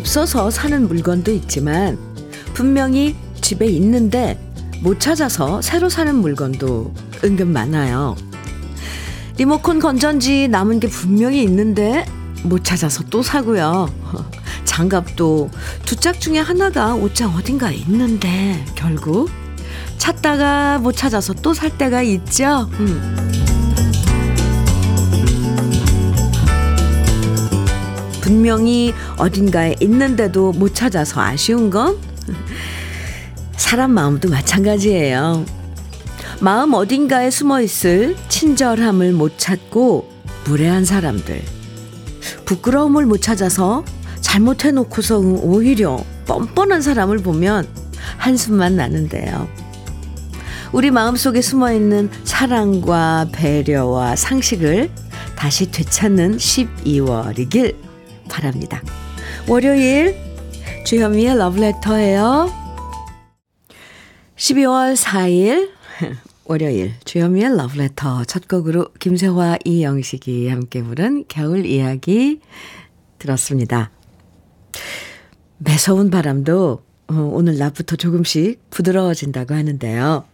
없어서 사는 물건도 있지만 분명히 집에 있는데 못 찾아서 새로 사는 물건도 은근 많아요. 리모컨 건전지 남은 게 분명히 있는데 못 찾아서 또 사고요. 장갑도 두 짝 중에 하나가 옷장 어딘가에 있는데 결국 찾다가 못 찾아서 또 살 때가 있죠. 음. 분명히 어딘가에 있는데도 못 찾아서 아쉬운 건 사람 마음도 마찬가지예요. 마음 어딘가에 숨어 있을 친절함을 못 찾고 무례한 사람들. 부끄러움을 못 찾아서 잘못해놓고서 오히려 뻔뻔한 사람을 보면 한숨만 나는데요. 우리 마음속에 숨어 있는 사랑과 배려와 상식을 다시 되찾는 12월이길 바랍니다. 월요일 주현미의 러브레터예요. 12월 4일 월요일 주현미의 러브레터 첫 곡으로 김세화 이영식이 함께 부른 겨울 이야기 들었습니다. 매서운 바람도 어, 오늘 낮부터 조금씩 부드러워진다고 하는데요.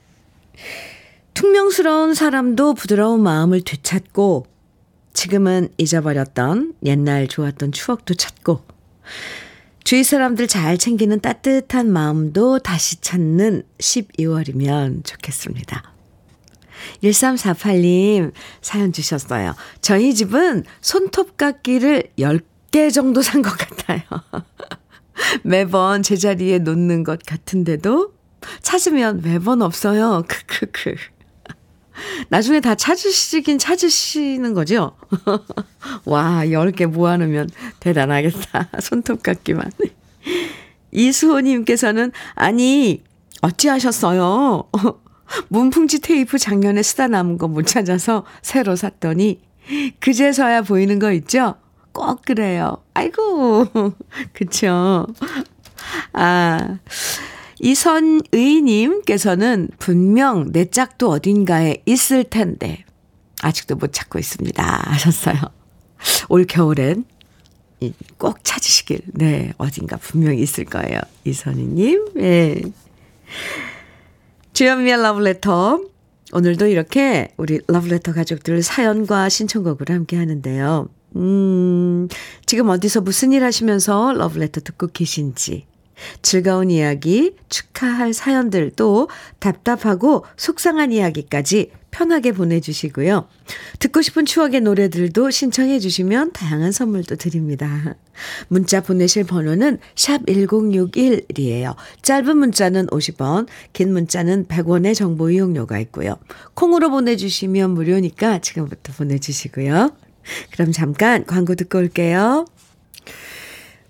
퉁명스러운 사람도 부드러운 마음을 되찾고 지금은 잊어버렸던 옛날 좋았던 추억도 찾고 주위 사람들 잘 챙기는 따뜻한 마음도 다시 찾는 12월이면 좋겠습니다. 1348님 사연 주셨어요. 저희 집은 손톱깎이를 10개 정도 산 것 같아요. 매번 제자리에 놓는 것 같은데도 찾으면 매번 없어요. 크크크. 나중에 다 찾으시긴 찾으시는 거죠? 와, 10개 모아놓으면 대단하겠다. 손톱깎이만. 이수호님께서는, 아니, 어찌하셨어요? 문풍지 테이프 작년에 쓰다 남은 거 못 찾아서 새로 샀더니, 그제서야 보이는 거 있죠? 꼭 그래요. 아이고, 그쵸. 아, 이선의님께서는 분명 내 짝도 어딘가에 있을 텐데 아직도 못 찾고 있습니다 하셨어요. 올 겨울엔 꼭 찾으시길 네 어딘가 분명히 있을 거예요. 이선희님 예. 주연미의 러브레터 오늘도 이렇게 우리 러브레터 가족들 사연과 신청곡을 함께 하는데요. 음, 지금 어디서 무슨 일 하시면서 러브레터 듣고 계신지 즐거운 이야기, 축하할 사연들도 답답하고 속상한 이야기까지 편하게 보내주시고요. 듣고 싶은 추억의 노래들도 신청해 주시면 다양한 선물도 드립니다. 문자 보내실 번호는 샵 1061이에요. 짧은 문자는 50원, 긴 문자는 100원의 정보 이용료가 있고요. 콩으로 보내주시면 무료니까 지금부터 보내주시고요. 그럼 잠깐 광고 듣고 올게요.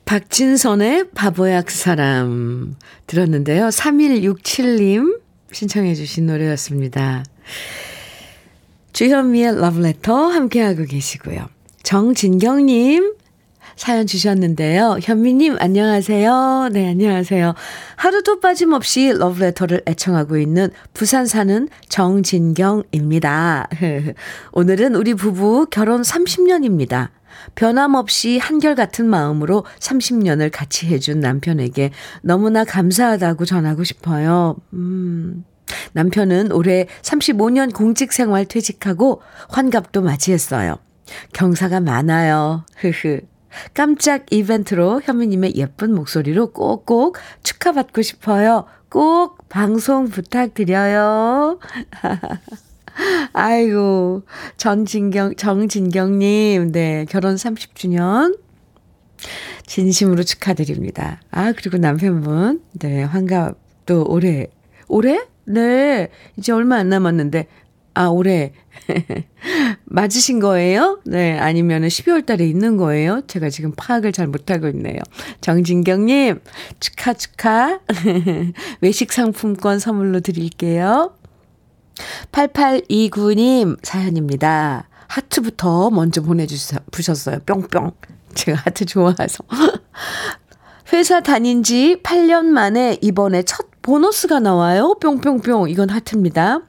박진선의 바보야 그 사람 들었는데요. 3167님 신청해 주신 노래였습니다. 주현미의 러브레터 함께하고 계시고요. 정진경님 사연 주셨는데요. 현미님 안녕하세요. 네 안녕하세요. 하루도 빠짐없이 러브레터를 애청하고 있는 부산 사는 정진경입니다. 오늘은 우리 부부 결혼 30년입니다. 변함없이 한결같은 마음으로 30년을 같이 해준 남편에게 너무나 감사하다고 전하고 싶어요. 음. 남편은 올해 35년 공직 생활 퇴직하고 환갑도 맞이했어요. 경사가 많아요. 흐흐. 깜짝 이벤트로 현미님의 예쁜 목소리로 꼭꼭 축하받고 싶어요. 꼭 방송 부탁드려요. 아이고, 전진경, 정진경님, 네, 결혼 30주년. 진심으로 축하드립니다. 아, 그리고 남편분, 네, 환갑도 올해, 올해? 네, 이제 얼마 안 남았는데, 아, 올해. 맞으신 거예요? 네, 아니면은 12월 달에 있는 거예요? 제가 지금 파악을 잘 못하고 있네요. 정진경님, 축하, 축하. 외식 상품권 선물로 드릴게요. 8829님 사연입니다. 하트부터 먼저 보내주셨어요. 뿅뿅. 제가 하트 좋아해서. 회사 다닌 지 8년 만에 이번에 첫 보너스가 나와요. 뿅뿅뿅. 이건 하트입니다.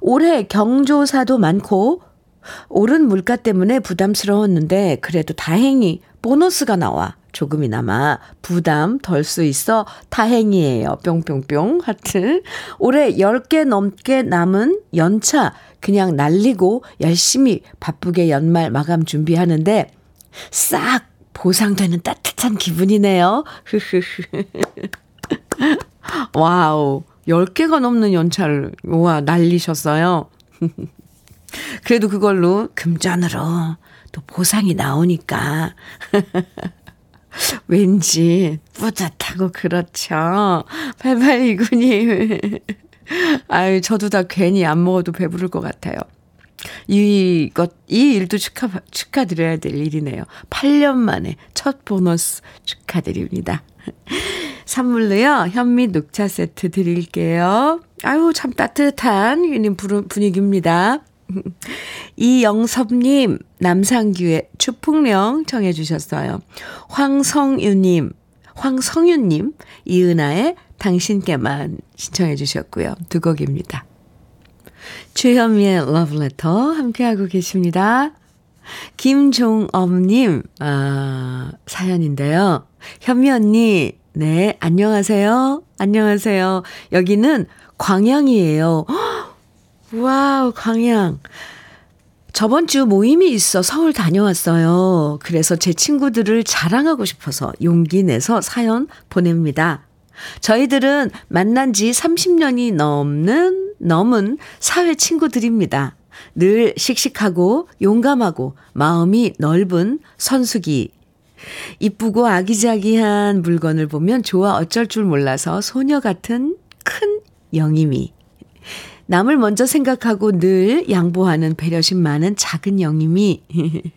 올해 경조사도 많고, 오른 물가 때문에 부담스러웠는데, 그래도 다행히 보너스가 나와 조금이나마 부담 덜 수 있어 다행이에요. 뿅뿅뿅 하트. 올해 10개 넘게 남은 연차 그냥 날리고 열심히 바쁘게 연말 마감 준비하는데 싹 보상되는 따뜻한 기분이네요. 와우. 10개가 넘는 연차를, 와, 날리셨어요. 그래도 그걸로 금전으로 또 보상이 나오니까. 왠지 뿌듯하고 그렇죠. 8829님. 아유, 저도 다 괜히 안 먹어도 배부를 것 같아요. 이것, 이 일도 축하, 축하드려야 될 일이네요. 8년 만에 첫 보너스 축하드립니다. 선물로요, 현미 녹차 세트 드릴게요. 아유, 참 따뜻한 분위기입니다. 이영섭님, 남상규의 추풍령 청해 주셨어요. 황성유님, 황성윤님, 이은아의 당신께만 신청해 주셨고요. 두 곡입니다. 주현미의 러브레터 함께하고 계십니다. 김종엄님, 아, 사연인데요. 현미 언니, 네, 안녕하세요. 안녕하세요. 여기는 광양이에요. 와우, 광양. 저번 주 모임이 있어 서울 다녀왔어요. 그래서 제 친구들을 자랑하고 싶어서 용기 내서 사연 보냅니다. 저희들은 만난 지 30년이 넘는, 넘은 사회 친구들입니다. 늘 씩씩하고 용감하고 마음이 넓은 선수기. 이쁘고 아기자기한 물건을 보면 좋아 어쩔 줄 몰라서 소녀 같은 큰 영임이. 남을 먼저 생각하고 늘 양보하는 배려심 많은 작은 영임이.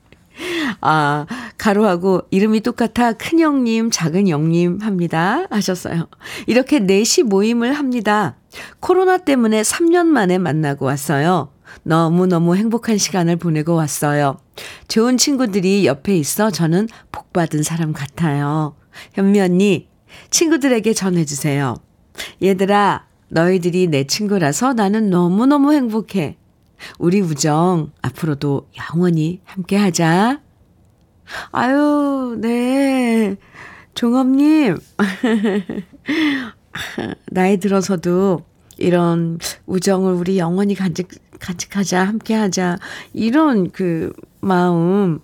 아, 가로하고 이름이 똑같아 큰 형님, 작은 형님 합니다. 하셨어요. 이렇게 넷이 모임을 합니다. 코로나 때문에 3년 만에 만나고 왔어요. 너무너무 행복한 시간을 보내고 왔어요. 좋은 친구들이 옆에 있어 저는 복받은 사람 같아요. 현미 언니, 친구들에게 전해주세요. 얘들아, 너희들이 내 친구라서 나는 너무너무 행복해. 우리 우정 앞으로도 영원히 함께 하자. 아유, 네. 종업님. 나이 들어서도 이런 우정을 우리 영원히 간직, 간직하자, 함께 하자. 이런 그 마음.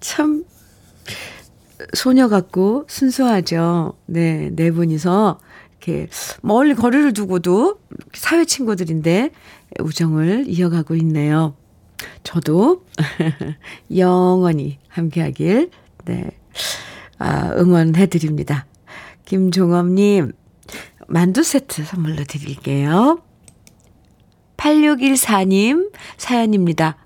참, 소녀 같고 순수하죠. 네, 네 분이서 이렇게 멀리 거리를 두고도 사회 친구들인데 우정을 이어가고 있네요. 저도 영원히 함께하길 네 아, 응원해 드립니다. 김종업님 만두 세트 선물로 드릴게요. 8614님 사연입니다.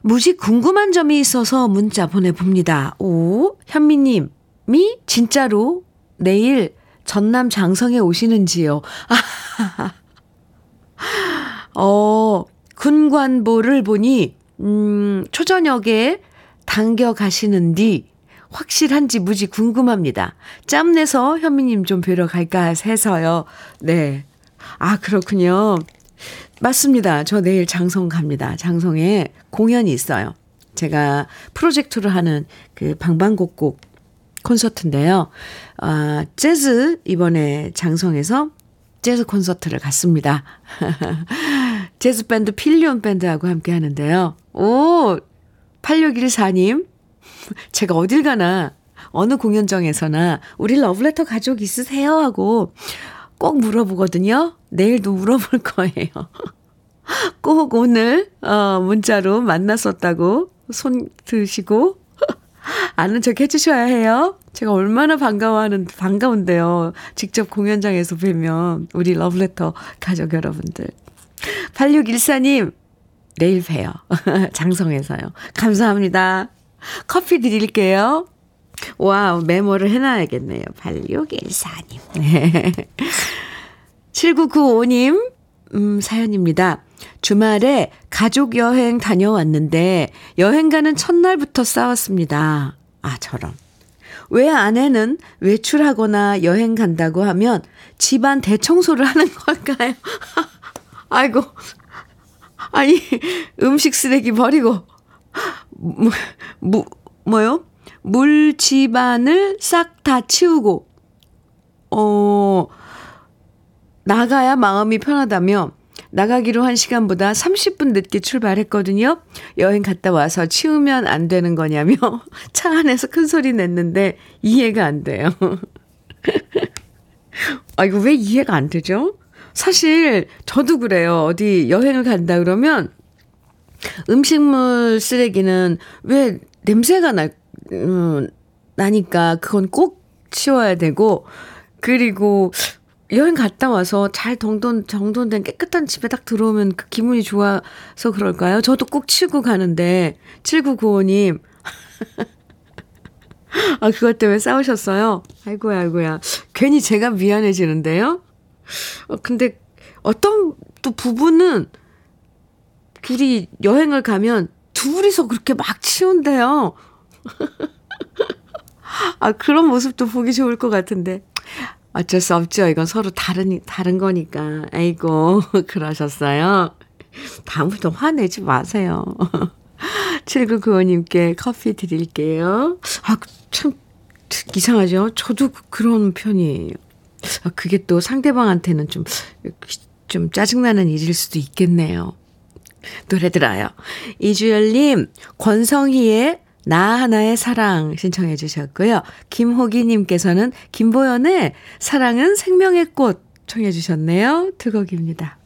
무지 궁금한 점이 있어서 문자 보내봅니다. 오, 현미님이 진짜로 내일 전남 장성에 오시는지요? 어, 군관보를 보니, 음, 초저녁에 당겨 가시는디 확실한지 무지 궁금합니다. 짬내서 현미님 좀 뵈러 갈까 해서요. 네. 아, 그렇군요. 맞습니다. 저 내일 장성 갑니다. 장성에 공연이 있어요. 제가 프로젝트로 하는 그 방방곡곡 콘서트인데요. 아, 재즈 이번에 장성에서 재즈 콘서트를 갔습니다. 재즈 밴드 필리온 밴드하고 함께 하는데요. 오, 8614님. 제가 어딜 가나 어느 공연장에서나 우리 러브레터 가족 있으세요? 하고 꼭 물어보거든요. 내일도 물어볼 거예요. 꼭 오늘 어 문자로 만났었다고 손 드시고 아는 척 해주셔야 해요. 제가 얼마나 반가워하는, 반가운데요. 직접 공연장에서 뵈면, 우리 러브레터 가족 여러분들. 8614님, 내일 봬요. 장성에서요. 감사합니다. 커피 드릴게요. 와우, 메모를 해놔야겠네요. 8614님. 7995님, 음, 사연입니다. 주말에 가족 여행 다녀왔는데 여행 가는 첫날부터 싸웠습니다. 아, 저런. 왜 아내는 외출하거나 여행 간다고 하면 집안 대청소를 하는 걸까요? 아이고. 아니, 음식 쓰레기 버리고, 무, 무, 뭐요? 물 집안을 싹 다 치우고, 어, 나가야 마음이 편하다며 나가기로 한 시간보다 30분 늦게 출발했거든요. 여행 갔다 와서 치우면 안 되는 거냐며 차 안에서 큰 소리 냈는데 이해가 안 돼요. 아, 이거 왜 이해가 안 되죠? 사실 저도 그래요. 어디 여행을 간다 그러면 음식물 쓰레기는 왜 냄새가 나, 음, 나니까 그건 꼭 치워야 되고, 그리고 여행 갔다 와서 잘 정돈, 정돈된 깨끗한 집에 딱 들어오면 그 기분이 좋아서 그럴까요? 저도 꼭 치우고 가는데, 7995님. 아, 그것 때문에 싸우셨어요? 아이고야, 아이고야. 괜히 제가 미안해지는데요? 어, 근데 어떤 또 부부는 둘이 여행을 가면 둘이서 그렇게 막 치운대요. 아, 그런 모습도 보기 좋을 것 같은데. 어쩔 수 없죠. 이건 서로 다른, 다른 거니까. 아이고, 그러셨어요. 다음부터 화내지 마세요. 7995님께 커피 드릴게요. 아, 참, 이상하죠? 저도 그런 편이에요. 아, 그게 또 상대방한테는 좀, 좀 짜증나는 일일 수도 있겠네요. 노래 들어요. 이주열님, 권성희의 나 하나의 사랑 신청해 주셨고요. 김호기님께서는 김보연의 사랑은 생명의 꽃 청해 주셨네요. 두 곡입니다.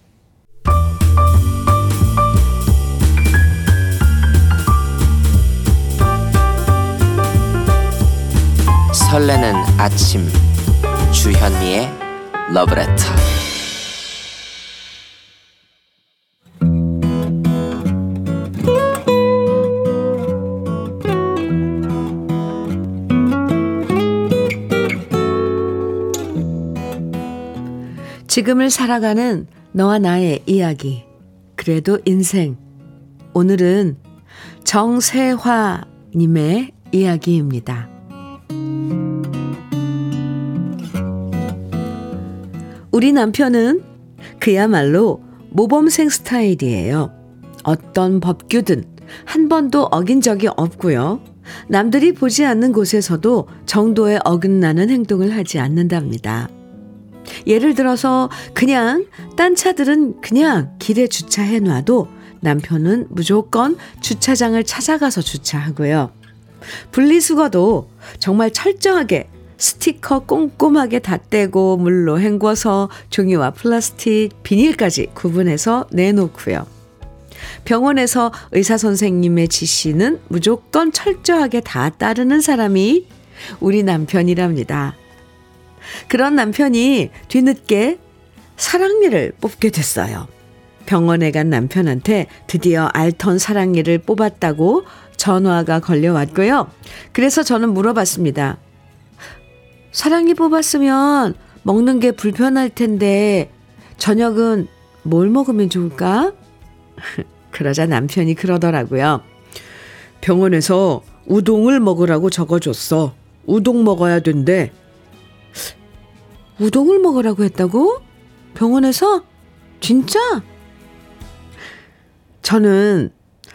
설레는 아침 주현미의 러브레터 지금을 살아가는 너와 나의 이야기. 그래도 인생. 오늘은 정세화님의 이야기입니다. 우리 남편은 그야말로 모범생 스타일이에요. 어떤 법규든 한 번도 어긴 적이 없고요. 남들이 보지 않는 곳에서도 정도에 어긋나는 행동을 하지 않는답니다. 예를 들어서 그냥 딴 차들은 그냥 길에 주차해 놔도 남편은 무조건 주차장을 찾아가서 주차하고요. 분리수거도 정말 철저하게 스티커 꼼꼼하게 다 떼고 물로 헹궈서 종이와 플라스틱, 비닐까지 구분해서 내놓고요. 병원에서 의사 선생님의 지시는 무조건 철저하게 다 따르는 사람이 우리 남편이랍니다. 그런 남편이 뒤늦게 사랑니를 뽑게 됐어요. 병원에 간 남편한테 드디어 알턴 사랑니를 뽑았다고 전화가 걸려왔고요. 그래서 저는 물어봤습니다. 사랑니 뽑았으면 먹는 게 불편할 텐데 저녁은 뭘 먹으면 좋을까? 그러자 남편이 그러더라고요. 병원에서 우동을 먹으라고 적어줬어. 우동 먹어야 된대. 우동을 먹으라고 했다고? 병원에서? 진짜? 저는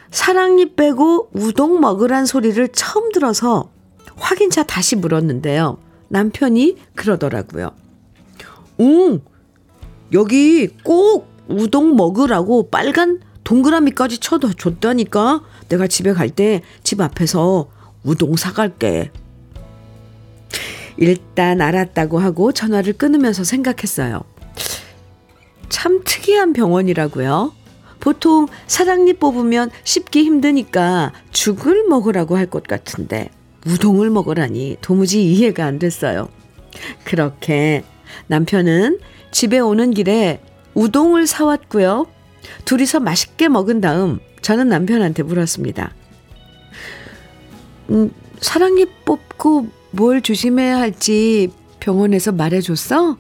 사랑니 빼고 우동 먹으란 소리를 처음 들어서 확인차 다시 물었는데요. 남편이 그러더라고요. 응, 여기 꼭 우동 먹으라고 빨간 동그라미까지 쳐줬다니까. 내가 집에 갈 때 집 앞에서 우동 사갈게. 일단 알았다고 하고 전화를 끊으면서 생각했어요. 참 특이한 병원이라고요. 보통 사랑니 뽑으면 씹기 힘드니까 죽을 먹으라고 할 것 같은데 우동을 먹으라니 도무지 이해가 안 됐어요. 그렇게 남편은 집에 오는 길에 우동을 사왔고요. 둘이서 맛있게 먹은 다음 저는 남편한테 물었습니다. 음, 사랑니 뽑고 뭘 조심해야 할지 병원에서 말해줬어?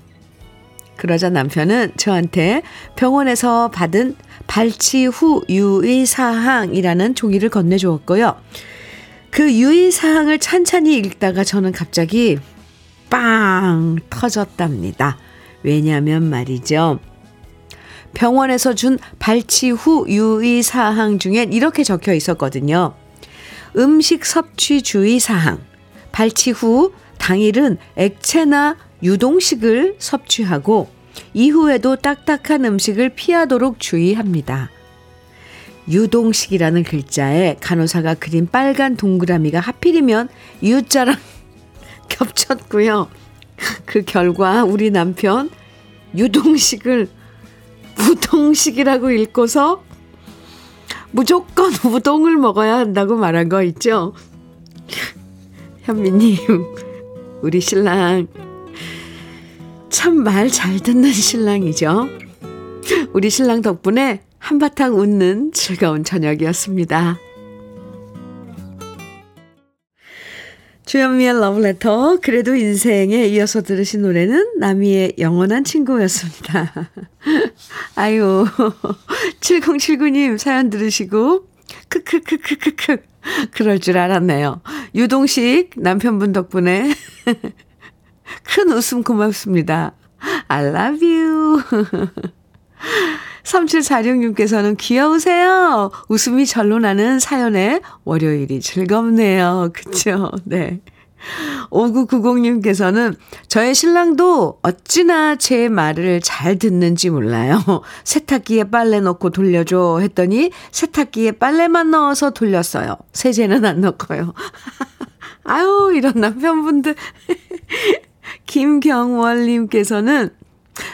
그러자 남편은 저한테 병원에서 받은 발치 후 유의사항이라는 종이를 건네주었고요. 그 유의사항을 찬찬히 읽다가 저는 갑자기 빵 터졌답니다. 왜냐면 말이죠. 병원에서 준 발치 후 유의사항 중엔 이렇게 적혀 있었거든요. 음식 섭취 주의 사항. 발치 후 당일은 액체나 유동식을 섭취하고 이후에도 딱딱한 음식을 피하도록 주의합니다. 유동식이라는 글자에 간호사가 그린 빨간 동그라미가 하필이면 U자랑 겹쳤고요. 그 결과 우리 남편 유동식을 우동식이라고 읽고서 무조건 우동을 먹어야 한다고 말한 거 있죠? 현미님, 우리 신랑 참 말 잘 듣는 신랑이죠. 우리 신랑 덕분에 한바탕 웃는 즐거운 저녁이었습니다. 주현미의 러브레터 그래도 인생에 이어서 들으신 노래는 나미의 영원한 친구였습니다. 아유 7079님 사연 들으시고 크크크크크크 그럴 줄 알았네요. 유동식 남편분 덕분에 큰 웃음 고맙습니다. I love you. 3746님께서는 귀여우세요. 웃음이 절로 나는 사연에 월요일이 즐겁네요. 그쵸? 네. 5990님께서는 저의 신랑도 어찌나 제 말을 잘 듣는지 몰라요. 세탁기에 빨래 넣고 돌려줘 했더니 세탁기에 빨래만 넣어서 돌렸어요. 세제는 안 넣고요. 아유, 이런 남편분들. 김경월님께서는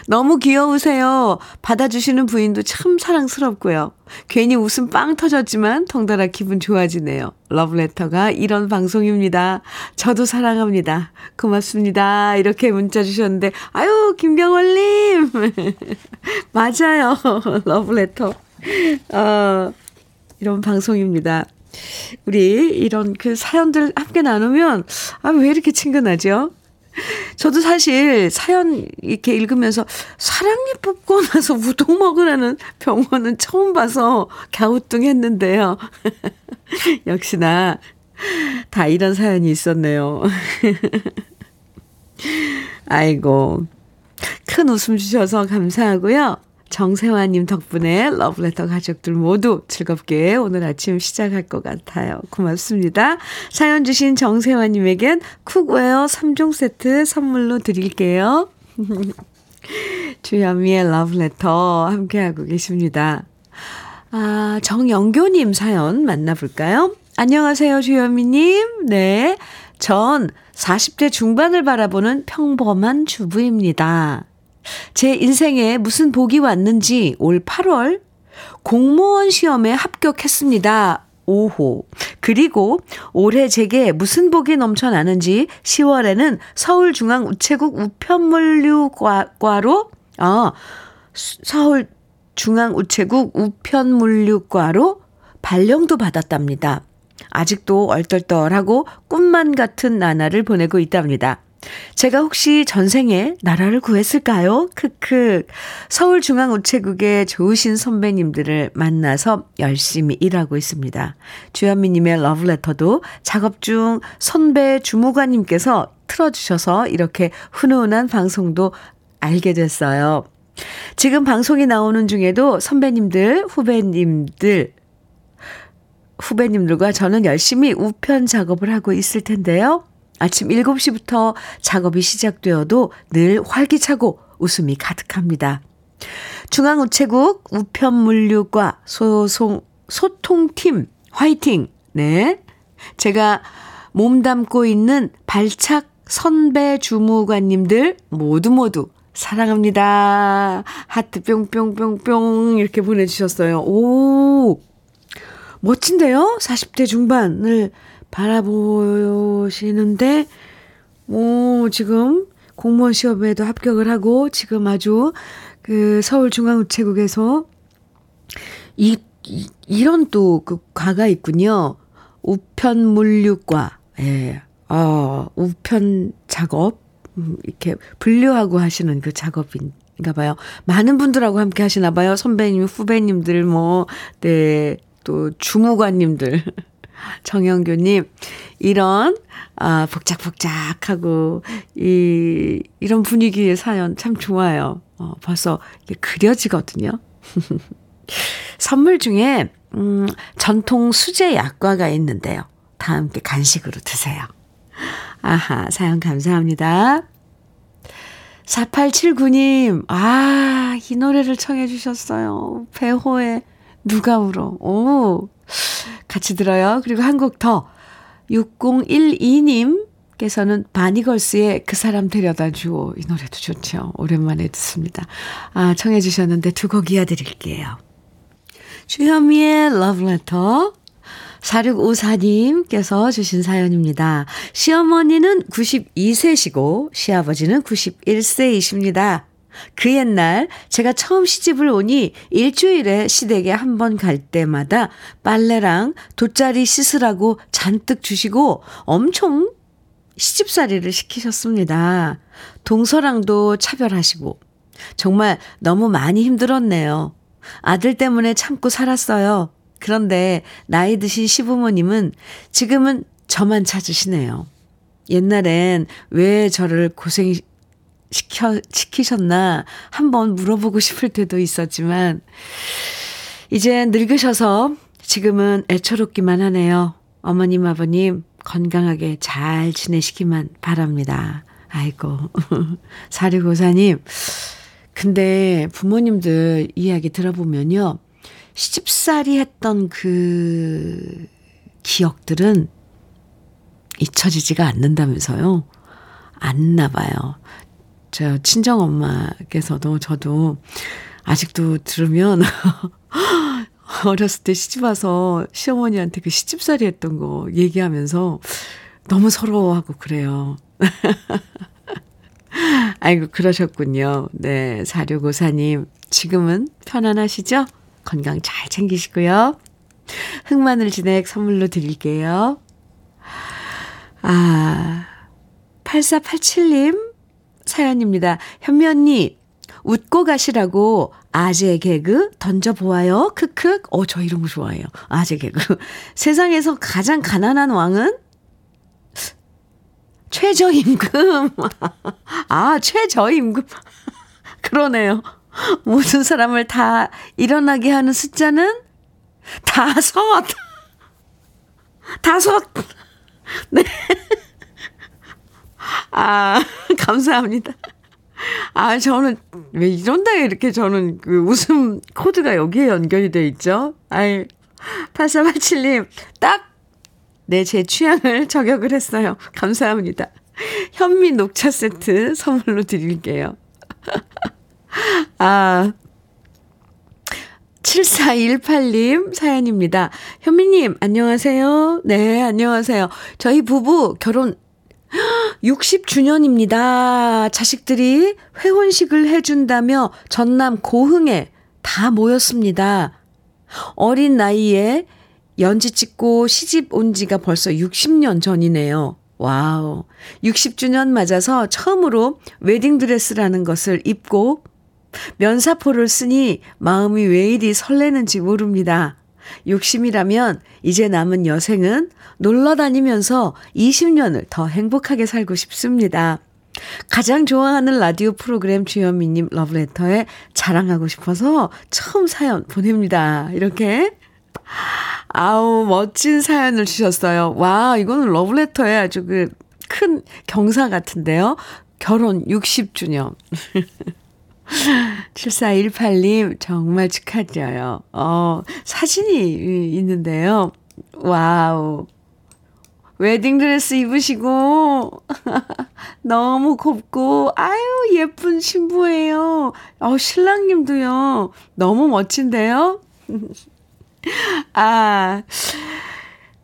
너무 귀여우세요. 받아주시는 부인도 참 사랑스럽고요. 괜히 웃음 빵 터졌지만 덩달아 기분 좋아지네요. 러브레터가 이런 방송입니다. 저도 사랑합니다. 고맙습니다. 이렇게 문자 주셨는데, 아유, 김경월님! 맞아요. 러브레터. 어, 이런 방송입니다. 우리 이런 그 사연들 함께 나누면, 아, 왜 이렇게 친근하죠? 저도 사실 사연 이렇게 읽으면서 사랑니 뽑고 나서 우동 먹으라는 병원은 처음 봐서 갸우뚱 했는데요. 역시나 다 이런 사연이 있었네요. 아이고. 큰 웃음 주셔서 감사하고요. 정세화님 덕분에 러브레터 가족들 모두 즐겁게 오늘 아침 시작할 것 같아요. 고맙습니다. 사연 주신 정세화님에겐 cookware 3종 세트 선물로 드릴게요. 주현미의 러브레터 함께하고 계십니다. 아, 정영교님 사연 만나볼까요? 안녕하세요, 주현미님. 네. 전 40대 중반을 바라보는 평범한 주부입니다. 제 인생에 무슨 복이 왔는지 올 8월 공무원 시험에 합격했습니다. 5호. 그리고 올해 제게 무슨 복이 넘쳐나는지 10월에는 서울중앙우체국 우편물류과로, 아, 서울중앙우체국 우편물류과로 발령도 받았답니다. 아직도 얼떨떨하고 꿈만 같은 나날을 보내고 있답니다. 제가 혹시 전생에 나라를 구했을까요? 크크. 서울중앙우체국의 좋으신 선배님들을 만나서 열심히 일하고 있습니다. 주현미님의 러브레터도 작업 중 선배 주무관님께서 틀어주셔서 이렇게 훈훈한 방송도 알게 됐어요. 지금 방송이 나오는 중에도 선배님들, 후배님들, 후배님들과 저는 열심히 우편 작업을 하고 있을 텐데요. 아침 7시부터 작업이 시작되어도 늘 활기차고 웃음이 가득합니다. 중앙우체국 우편물류과 소송, 소통팀 화이팅! 네. 제가 몸담고 있는 발착 선배 주무관님들 모두 모두 사랑합니다. 하트 뿅뿅뿅뿅 이렇게 보내주셨어요. 오, 멋진데요? 40대 중반을 바라보시는데, 오, 지금 공무원 시험에도 합격을 하고, 지금 아주 그 서울중앙우체국에서 이, 이 이런 또 그 과가 있군요. 우편물류과, 예, 어, 우편 작업, 음, 이렇게 분류하고 하시는 그 작업인가 봐요. 많은 분들하고 함께 하시나 봐요. 선배님, 후배님들, 뭐, 네, 또 주무관님들. 정영규님, 이런, 아, 복작복작하고, 이, 이런 분위기의 사연 참 좋아요. 어, 벌써 그려지거든요. 선물 중에, 음, 전통 수제 약과가 있는데요. 다 함께 간식으로 드세요. 아하, 사연 감사합니다. 4879님, 아, 이 노래를 청해 주셨어요. 배호의 누가 울어. 오, 같이 들어요. 그리고 한 곡 더. 6012님께서는 바니걸스의 그 사람 데려다 주오. 이 노래도 좋죠. 오랜만에 듣습니다. 아, 청해 주셨는데 두 곡 이어드릴게요. 주현미의 러브레터. 4654님께서 주신 사연입니다. 시어머니는 92세시고 시아버지는 91세이십니다. 그 옛날 제가 처음 시집을 오니 일주일에 시댁에 한 번 갈 때마다 빨래랑 돗자리 씻으라고 잔뜩 주시고 엄청 시집살이를 시키셨습니다. 동서랑도 차별하시고 정말 너무 많이 힘들었네요. 아들 때문에 참고 살았어요. 그런데 나이 드신 시부모님은 지금은 저만 찾으시네요. 옛날엔 왜 저를 고생 시켜, 시키셨나 한번 물어보고 싶을 때도 있었지만, 이제 늙으셔서 지금은 애처롭기만 하네요. 어머님, 아버님, 건강하게 잘 지내시기만 바랍니다. 아이고. 사리고사님. 근데 부모님들 이야기 들어보면요. 시집살이 했던 그 기억들은 잊혀지지가 않는다면서요. 안나 봐요. 저 친정 엄마께서도 저도 아직도 들으면 어렸을 때 시집 와서 시어머니한테 그 시집살이 했던 거 얘기하면서 너무 서러워하고 그래요. 아이고, 그러셨군요. 네, 사료고사님. 지금은 편안하시죠? 건강 잘 챙기시고요. 흑마늘 진액 선물로 드릴게요. 아, 8487님 사연입니다. 현미 언니, 웃고 가시라고 아재 개그 던져보아요. 크크. 어, 저 이런 거 좋아해요. 아재 개그. 세상에서 가장 가난한 왕은? 최저임금. 아, 최저임금. 그러네요. 모든 사람을 다 일어나게 하는 숫자는 다섯. 다섯. 네. 아, 감사합니다. 아, 저는 왜 이런다 이렇게 저는 그 웃음 코드가 여기에 연결이 돼 있죠? 아이, 8487님, 딱, 네, 제 취향을 저격을 했어요. 감사합니다. 현미 녹차 세트 선물로 드릴게요. 아, 7418님 사연입니다. 현미님, 안녕하세요. 네, 안녕하세요. 저희 부부 결혼 60주년입니다. 자식들이 회혼식을 해준다며 전남 고흥에 다 모였습니다. 어린 나이에 연지 찍고 시집 온 지가 벌써 60년 전이네요. 와우. 60주년 맞아서 처음으로 웨딩드레스라는 것을 입고 면사포를 쓰니 마음이 왜 이리 설레는지 모릅니다. 욕심이라면 이제 남은 여생은 놀러 다니면서 20년을 더 행복하게 살고 싶습니다. 가장 좋아하는 라디오 프로그램 주현미님 러브레터에 자랑하고 싶어서 처음 사연 보냅니다. 이렇게. 아우, 멋진 사연을 주셨어요. 와, 이거는 러브레터에 아주 그 큰 경사 같은데요. 결혼 60주년. 7418님, 정말 축하드려요. 어, 사진이 있는데요. 와우. 웨딩드레스 입으시고, 너무 곱고, 아유, 예쁜 신부예요. 어, 신랑님도요. 너무 멋진데요? 아,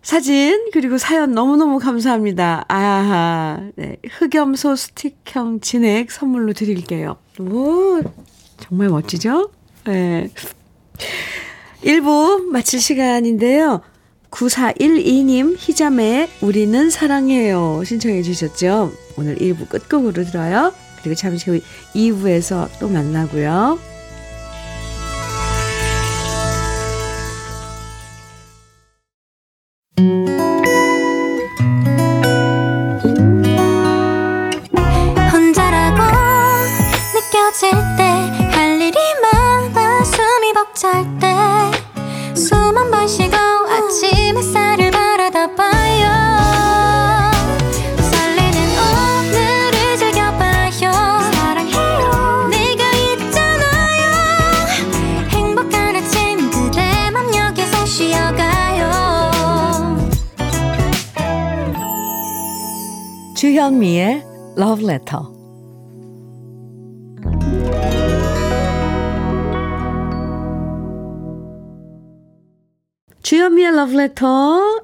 사진, 그리고 사연 너무너무 감사합니다. 아하, 네. 흑염소 스틱형 진액 선물로 드릴게요. 오, 정말 멋지죠? 네. 1부 마칠 시간인데요. 9412님 희자매의 우리는 사랑해요 신청해 주셨죠. 오늘 1부 끝곡으로 들어요. 그리고 잠시 후 2부에서 또 만나고요. 할 일이 많아 숨이 벅찰 때 주현미의 Love Letter. 주현미의 Love Letter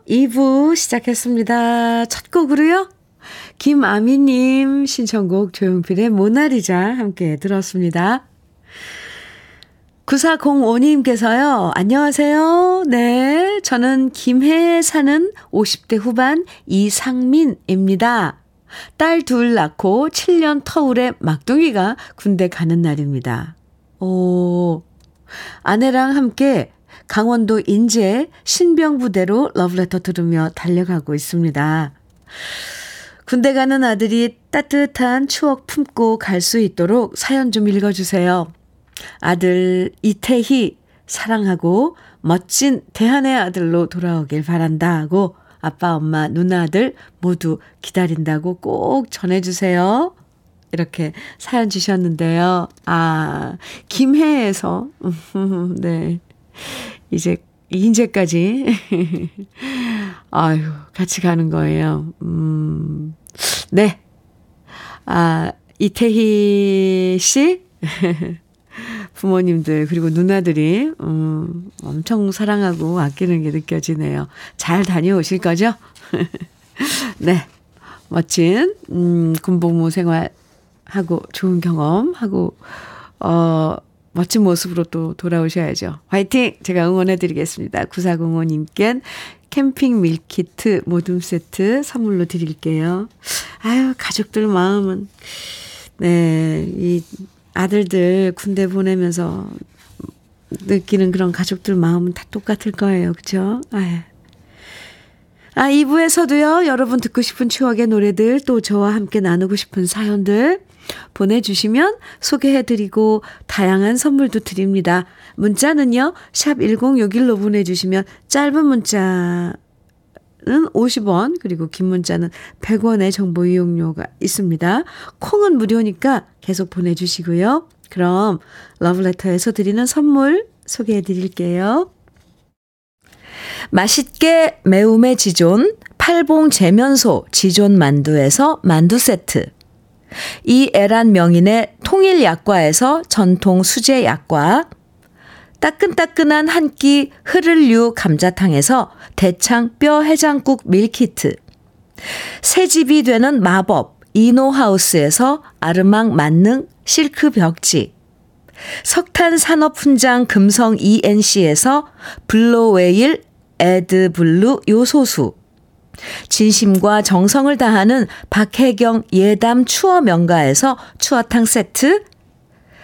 2부 시작했습니다. 첫 곡으로요. 김아미님 신청곡 조용필의 모나리자 함께 들었습니다. 9405님께서요, 안녕하세요. 네, 저는 김해에 사는 50대 후반 이상민입니다. 딸 둘 낳고 7년 터울에 막둥이가 군대 가는 날입니다. 오, 아내랑 함께 강원도 인제 신병부대로 러브레터 들으며 달려가고 있습니다. 군대 가는 아들이 따뜻한 추억 품고 갈 수 있도록 사연 좀 읽어주세요. 아들 이태희 사랑하고 멋진 대한의 아들로 돌아오길 바란다 하고 아빠, 엄마, 누나들 모두 기다린다고 꼭 전해주세요. 이렇게 사연 주셨는데요. 아, 김해에서, 네. 이제, 인제까지. 아유, 같이 가는 거예요. 음, 네. 아, 이태희 씨. 부모님들 그리고 누나들이 음, 엄청 사랑하고 아끼는 게 느껴지네요. 잘 다녀오실 거죠? 네. 멋진 음, 군복무 생활 하고 좋은 경험 하고 어 멋진 모습으로 또 돌아오셔야죠. 화이팅! 제가 응원해 드리겠습니다. 9405님께 캠핑 밀키트 모둠 세트 선물로 드릴게요. 아유, 가족들 마음은 네, 이 아들들 군대 보내면서 느끼는 그런 가족들 마음은 다 똑같을 거예요. 그죠? 아유. 아, 2부에서도요, 여러분 듣고 싶은 추억의 노래들, 또 저와 함께 나누고 싶은 사연들 보내주시면 소개해드리고 다양한 선물도 드립니다. 문자는요, 샵 1061로 보내주시면 짧은 문자, 는 50원, 그리고 긴 문자는 100원의 정보 이용료가 있습니다. 콩은 무료니까 계속 보내주시고요. 그럼 러브레터에서 드리는 선물 소개해 드릴게요. 맛있게 매움의 지존, 팔봉 재면소 지존 만두에서 만두 세트. 이 애란 명인의 통일 약과에서 전통 수제 약과. 따끈따끈한 한 끼 흐를류 감자탕에서 대창 뼈 해장국 밀키트. 새 집이 되는 마법 이노하우스에서 아르망 만능 실크 벽지. 석탄 산업 훈장 금성 ENC에서 블로웨일 에드블루 요소수. 진심과 정성을 다하는 박혜경 예담 추어 명가에서 추어탕 세트.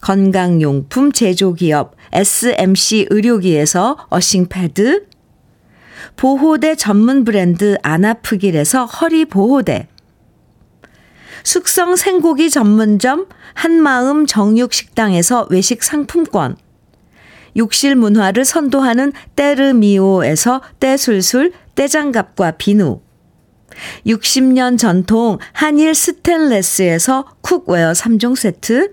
건강용품 제조기업 SMC 의료기에서 earthing패드, 보호대 전문 브랜드 아나프길에서 허리보호대, 숙성 생고기 전문점 한마음 정육식당에서 외식 상품권, 욕실 문화를 선도하는 때르미오에서 때술술 때장갑과 비누, 60년 전통 한일 스텐레스에서 cookware 3종 세트,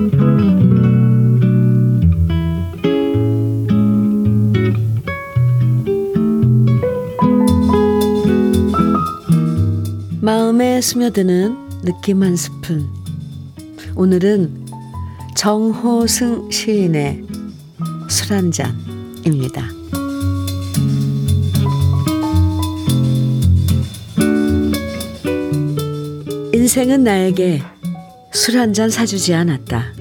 마음에 스며드는 느낌 한 스푼. 오늘은 정호승 시인의 술 한 잔입니다. 인생은 나에게 술 한 잔 사주지 않았다.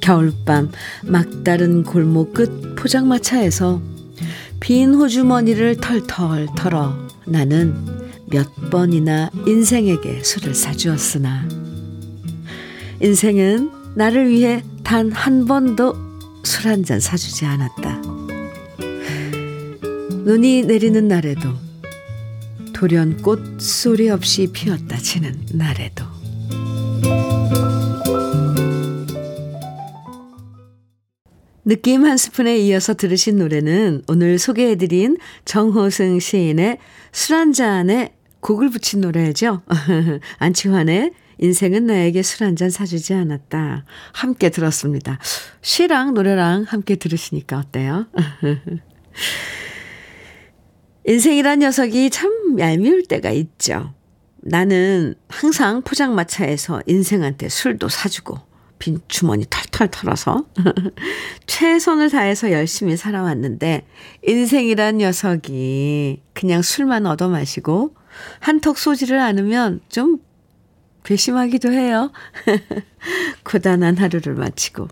겨울밤 막다른 골목 끝 포장마차에서 빈 호주머니를 털털 털어 나는 몇 번이나 인생에게 술을 사주었으나 인생은 나를 위해 단 한 번도 술 한 잔 사주지 않았다. 눈이 내리는 날에도 돌연 꽃 소리 없이 피었다 치는 날에도 느낌 한 스푼에 이어서 들으신 노래는 오늘 소개해드린 정호승 시인의 술 한 잔에 곡을 붙인 노래죠. 안치환의 인생은 나에게 술 한 잔 사주지 않았다. 함께 들었습니다. 시랑 노래랑 함께 들으시니까 어때요? 인생이란 녀석이 참 얄미울 때가 있죠. 나는 항상 포장마차에서 인생한테 술도 사주고 빈 주머니 털털 털어서 최선을 다해서 열심히 살아왔는데 인생이란 녀석이 그냥 술만 얻어 마시고 한턱 쏘지를 않으면 좀 괘씸하기도 해요. 고단한 하루를 마치고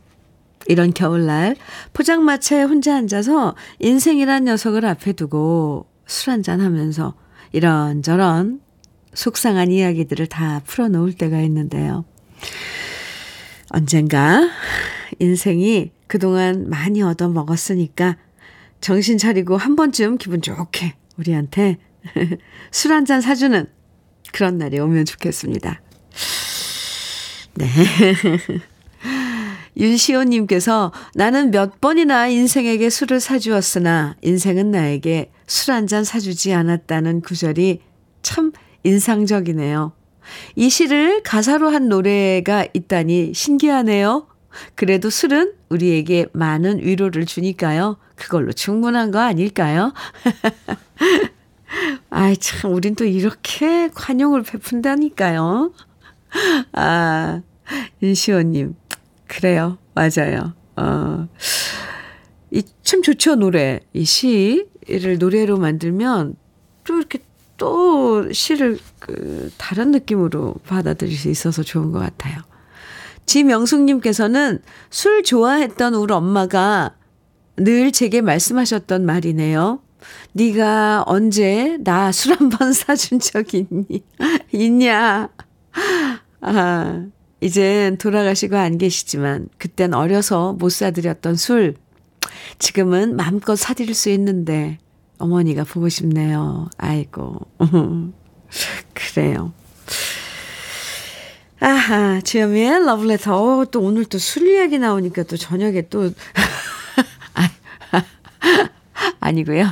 이런 겨울날 포장마차에 혼자 앉아서 인생이란 녀석을 앞에 두고 술 한잔 하면서 이런저런 속상한 이야기들을 다 풀어놓을 때가 있는데요. 언젠가 인생이 그동안 많이 얻어 먹었으니까 정신 차리고 한 번쯤 기분 좋게 우리한테 술 한 잔 사주는 그런 날이 오면 좋겠습니다. 네. 윤시호님께서 나는 몇 번이나 인생에게 술을 사주었으나 인생은 나에게 술 한 잔 사주지 않았다는 구절이 참 인상적이네요. 이 시를 가사로 한 노래가 있다니 신기하네요. 그래도 술은 우리에게 많은 위로를 주니까요. 그걸로 충분한 거 아닐까요? 아이, 참, 우린 또 이렇게 관용을 베푼다니까요. 아, 윤시호님. 그래요. 맞아요. 어, 이 참 좋죠, 노래. 이 시를 노래로 만들면 또 이렇게 또 시를 그 다른 느낌으로 받아들일 수 있어서 좋은 것 같아요. 지명숙님께서는 술 좋아했던 우리 엄마가 늘 제게 말씀하셨던 말이네요. 네가 언제 나 술 한 번 사준 적 있니? 있냐? 아, 이젠 돌아가시고 안 계시지만 그땐 어려서 못 사드렸던 술 지금은 마음껏 사드릴 수 있는데 어머니가 보고 싶네요. 아이고. 그래요. 아하, 주현미의 러브레터. 어, 또 오늘 또 술 이야기 나오니까 또 저녁에 또. 아, 아니고요.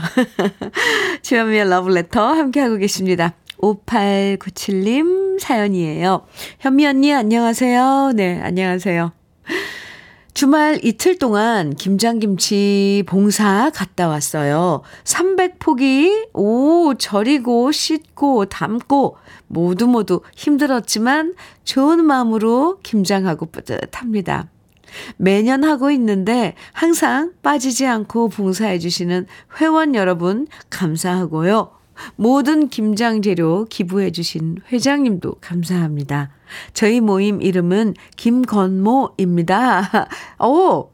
주현미의 러브레터 함께하고 계십니다. 5897님 사연이에요. 현미 언니 안녕하세요. 네, 안녕하세요. 주말 이틀 동안 김장김치 봉사 갔다 왔어요. 300포기, 오, 절이고, 씻고, 담고, 모두 모두 힘들었지만 좋은 마음으로 김장하고 뿌듯합니다. 매년 하고 있는데 항상 빠지지 않고 봉사해주시는 회원 여러분 감사하고요. 모든 김장 재료 기부해 주신 회장님도 감사합니다. 저희 모임 이름은 김건모입니다. 오!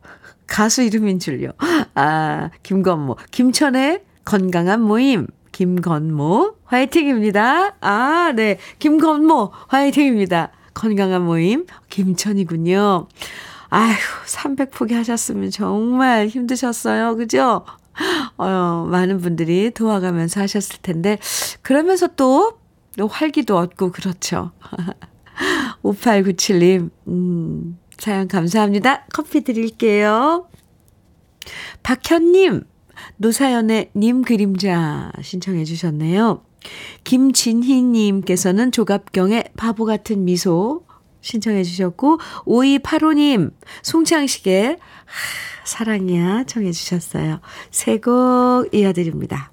가수 이름인 줄요. 아, 김건모. 김천의 건강한 모임. 김건모 화이팅입니다. 아, 네. 김건모 화이팅입니다. 건강한 모임 김천이군요. 아휴, 300 포기 하셨으면 정말 힘드셨어요. 그죠? 어, 많은 분들이 도와가면서 하셨을 텐데, 그러면서 또, 활기도 얻고, 그렇죠. 5897님, 음, 사연 감사합니다. 커피 드릴게요. 박현님, 노사연의 님 그림자 신청해 주셨네요. 김진희님께서는 조갑경의 바보 같은 미소 신청해 주셨고, 5285님, 송창식의 사랑이야 청해 주셨어요. 세 곡 이어드립니다.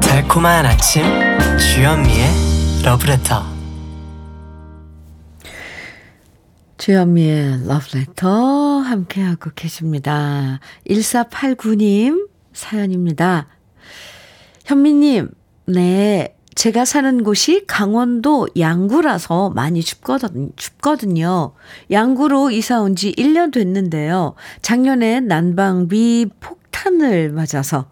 달콤한 아침 주현미의 러브레터 주현미의 러브레터 함께하고 계십니다. 1489님 사연입니다. 현미님, 네. 제가 사는 곳이 강원도 양구라서 많이 춥거든, 춥거든요. 양구로 이사 온 지 1년 됐는데요. 작년에 난방비 폭탄을 맞아서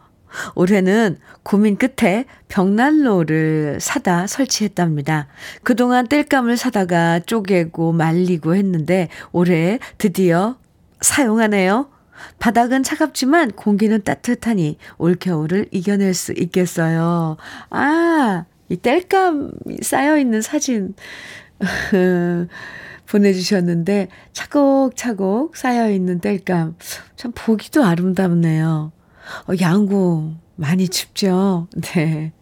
올해는 고민 끝에 벽난로를 사다 설치했답니다. 그동안 땔감을 사다가 쪼개고 말리고 했는데 올해 드디어 사용하네요. 바닥은 차갑지만 공기는 따뜻하니 올겨울을 이겨낼 수 있겠어요. 아, 이 땔감 쌓여있는 사진 보내주셨는데 차곡차곡 쌓여있는 땔감 참 보기도 아름답네요. 어, 양구 많이 춥죠? 네.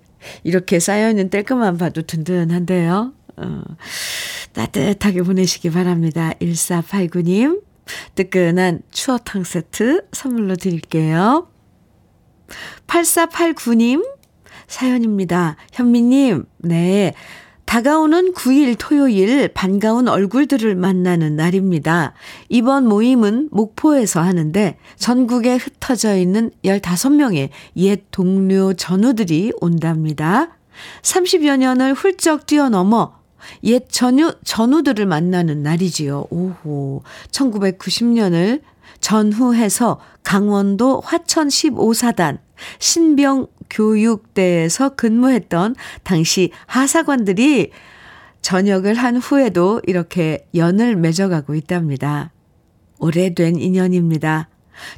이렇게 쌓여있는 땔감만 봐도 든든한데요. 어, 따뜻하게 보내시기 바랍니다. 1489님. 뜨끈한 추어탕 세트 선물로 드릴게요. 8489님 사연입니다. 현미님, 네. 다가오는 9일 토요일 반가운 얼굴들을 만나는 날입니다. 이번 모임은 목포에서 하는데 전국에 흩어져 있는 15명의 옛 동료 전우들이 온답니다. 30여 년을 훌쩍 뛰어넘어 옛 전우, 전우들을 만나는 날이지요. 오호. 1990년을 전후해서 강원도 화천 15사단 신병교육대에서 근무했던 당시 하사관들이 전역을 한 후에도 이렇게 연을 맺어가고 있답니다. 오래된 인연입니다.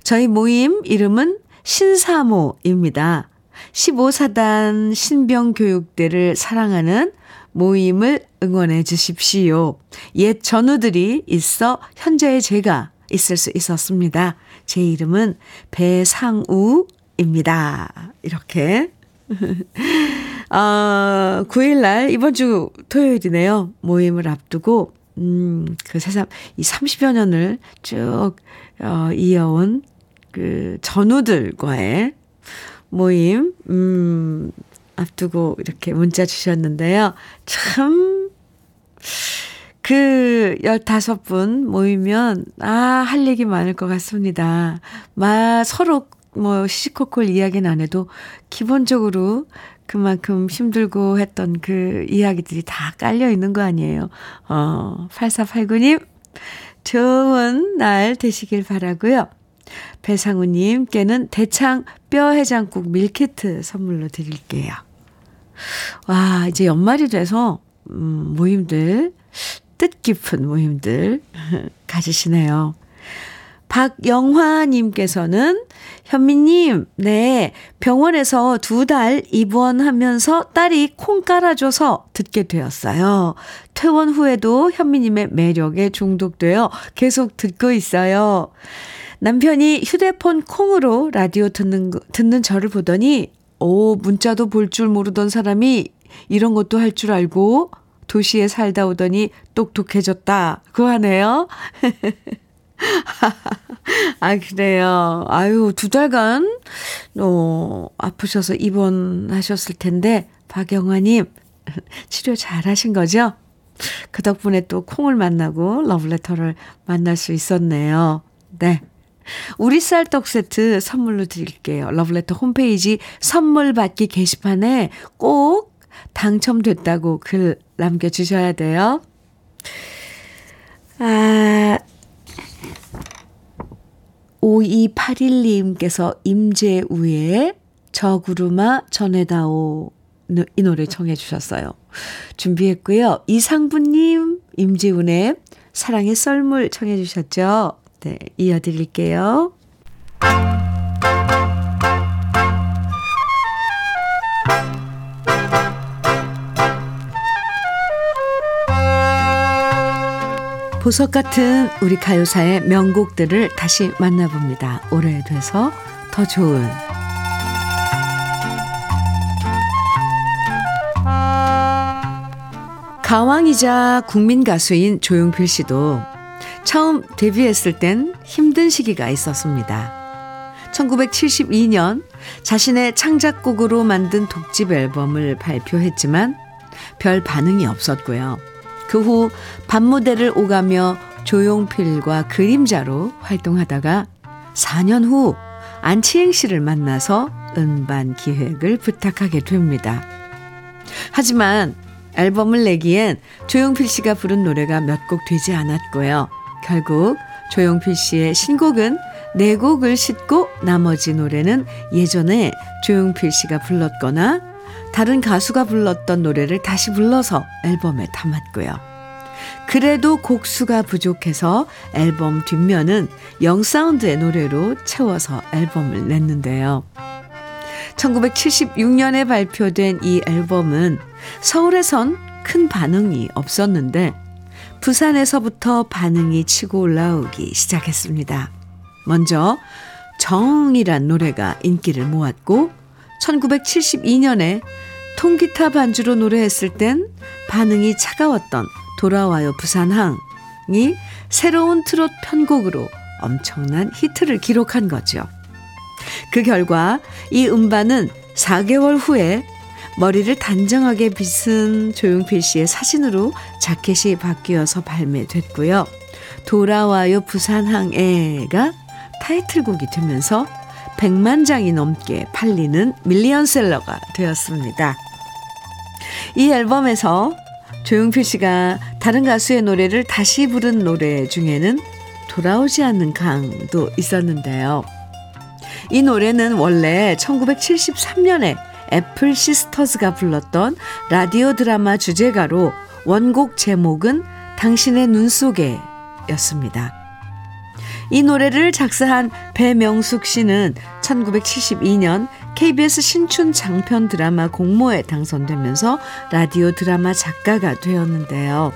저희 모임 이름은 신사모입니다. 15사단 신병교육대를 사랑하는 모임을 응원해 주십시오. 옛 전우들이 있어 현재의 제가 있을 수 있었습니다. 제 이름은 배상우입니다. 이렇게. 아, 9일날, 이번 주 토요일이네요. 모임을 앞두고, 음, 그 세상, 이 30여 년을 쭉, 어, 이어온 그 전우들과의 모임, 음, 앞두고 이렇게 문자 주셨는데요. 참, 그 15분 모이면, 아, 할 얘기 많을 것 같습니다. 마, 서로 뭐 시시콜콜 이야기는 안 해도 기본적으로 그만큼 힘들고 했던 그 이야기들이 다 깔려 있는 거 아니에요. 어, 8489님, 좋은 날 되시길 바라고요. 배상우님께는 대창 뼈 해장국 밀키트 선물로 드릴게요. 와, 이제 연말이 돼서, 음, 모임들, 뜻깊은 모임들 가지시네요. 박영화님께서는 현미님, 네, 병원에서 두 달 입원하면서 딸이 콩 깔아줘서 듣게 되었어요. 퇴원 후에도 현미님의 매력에 중독되어 계속 듣고 있어요. 남편이 휴대폰 콩으로 라디오 듣는, 듣는 저를 보더니, 오, 문자도 볼 줄 모르던 사람이 이런 것도 할 줄 알고 도시에 살다 오더니 똑똑해졌다. 그 하네요. 아, 그래요. 아유, 두 달간, 어, 아프셔서 입원하셨을 텐데, 박영화님, 치료 잘 하신 거죠? 그 덕분에 또 콩을 만나고 러브레터를 만날 수 있었네요. 네. 우리 쌀떡 세트 선물로 드릴게요. 러브레터 홈페이지 선물 받기 게시판에 꼭 당첨됐다고 글 남겨주셔야 돼요. 아, 5281님께서 임재우의 저 구름아 전해다오 이 노래 청해 주셨어요. 준비했고요. 이상부님, 임재훈의 사랑의 썰물 청해 주셨죠. 네, 이어드릴게요. 보석 같은 우리 가요사의 명곡들을 다시 만나봅니다. 오래돼서 더 좋은 가왕이자 국민 가수인 조용필 씨도 처음 데뷔했을 땐 힘든 시기가 있었습니다. 1972년 자신의 창작곡으로 만든 독집 앨범을 발표했지만 별 반응이 없었고요. 그 후 밤무대를 오가며 조용필과 그림자로 활동하다가 4년 후 안치행 씨를 만나서 음반 기획을 부탁하게 됩니다. 하지만 앨범을 내기엔 조용필 씨가 부른 노래가 몇 곡 되지 않았고요. 결국 조용필 씨의 신곡은 네 곡을 싣고 나머지 노래는 예전에 조용필 씨가 불렀거나 다른 가수가 불렀던 노래를 다시 불러서 앨범에 담았고요. 그래도 곡수가 부족해서 앨범 뒷면은 영사운드의 노래로 채워서 앨범을 냈는데요. 1976년에 발표된 이 앨범은 서울에선 큰 반응이 없었는데 부산에서부터 반응이 치고 올라오기 시작했습니다. 먼저 정이란 노래가 인기를 모았고 1972년에 통기타 반주로 노래했을 땐 반응이 차가웠던 돌아와요 부산항이 새로운 트롯 편곡으로 엄청난 히트를 기록한 거죠. 그 결과 이 음반은 4개월 후에 머리를 단정하게 빗은 조용필 씨의 사진으로 자켓이 바뀌어서 발매됐고요. 돌아와요 부산항에가 타이틀곡이 되면서 100만 장이 넘게 팔리는 밀리언셀러가 되었습니다. 이 앨범에서 조용필 씨가 다른 가수의 노래를 다시 부른 노래 중에는 돌아오지 않는 강도 있었는데요. 이 노래는 원래 1973년에 애플 시스터즈가 불렀던 라디오 드라마 주제가로 원곡 제목은 당신의 눈 속에 였습니다. 이 노래를 작사한 배명숙 씨는 1972년 KBS 신춘 장편 드라마 공모에 당선되면서 라디오 드라마 작가가 되었는데요.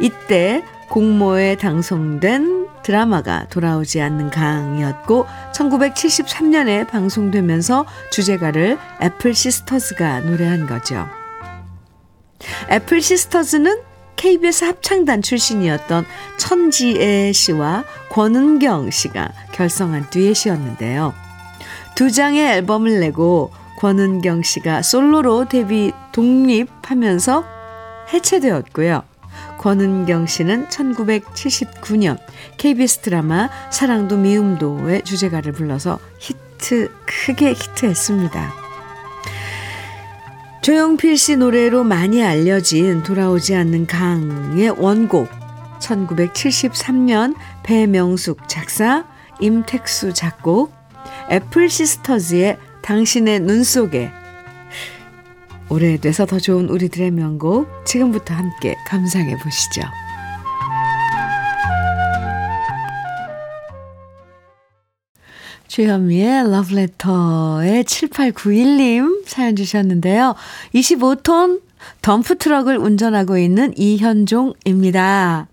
이때 공모에 당선된 드라마가 돌아오지 않는 강이었고 1973년에 방송되면서 주제가를 애플 시스터즈가 노래한 거죠. 애플 시스터즈는 KBS 합창단 출신이었던 천지애 씨와 권은경 씨가 결성한 듀엣이었는데요. 두 장의 앨범을 내고 권은경 씨가 솔로로 데뷔 독립하면서 해체되었고요. 권은경 씨는 1979년 KBS 드라마 사랑도 미움도의 주제가를 불러서 히트, 크게 히트했습니다. 조용필 씨 노래로 많이 알려진 돌아오지 않는 강의 원곡 1973년 배명숙 작사 임택수 작곡 애플 시스터즈의 당신의 눈 속에 오래돼서 더 좋은 우리들의 명곡 지금부터 함께 감상해 보시죠. 주현미의 러브레터에 7891님 사연 주셨는데요. 25톤 덤프트럭을 운전하고 있는 이현종입니다.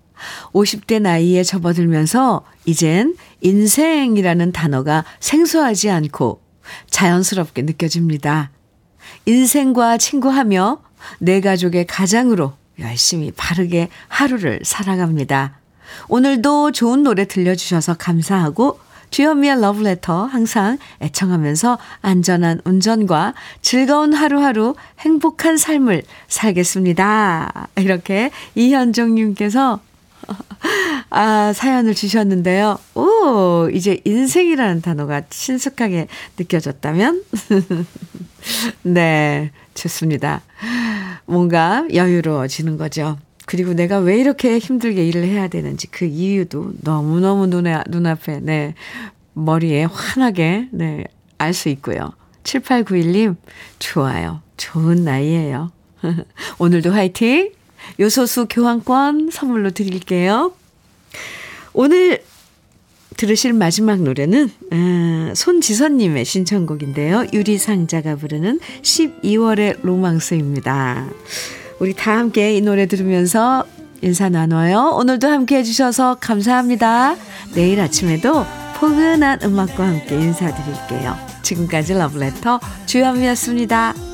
50대 나이에 접어들면서 이젠 인생이라는 단어가 생소하지 않고 자연스럽게 느껴집니다. 인생과 친구하며 내 가족의 가장으로 열심히 바르게 하루를 살아갑니다. 오늘도 좋은 노래 들려주셔서 감사하고 주현미의 러브레터 항상 애청하면서 안전한 운전과 즐거운 하루하루 행복한 삶을 살겠습니다. 이렇게 이현종님께서 아, 사연을 주셨는데요. 오, 이제 인생이라는 단어가 친숙하게 느껴졌다면? 네, 좋습니다. 뭔가 여유로워지는 거죠. 그리고 내가 왜 이렇게 힘들게 일을 해야 되는지 그 이유도 너무너무 눈에, 눈앞에, 네, 머리에 환하게, 네, 알 수 있고요. 7891님, 좋아요. 좋은 나이에요. 오늘도 화이팅! 요소수 교환권 선물로 드릴게요. 오늘 들으실 마지막 노래는 아, 손지선님의 신청곡인데요. 유리상자가 부르는 12월의 로망스입니다. 우리 다 함께 이 노래 들으면서 인사 나눠요. 오늘도 함께 해주셔서 감사합니다. 내일 아침에도 포근한 음악과 함께 인사드릴게요. 지금까지 러브레터 주현미였습니다.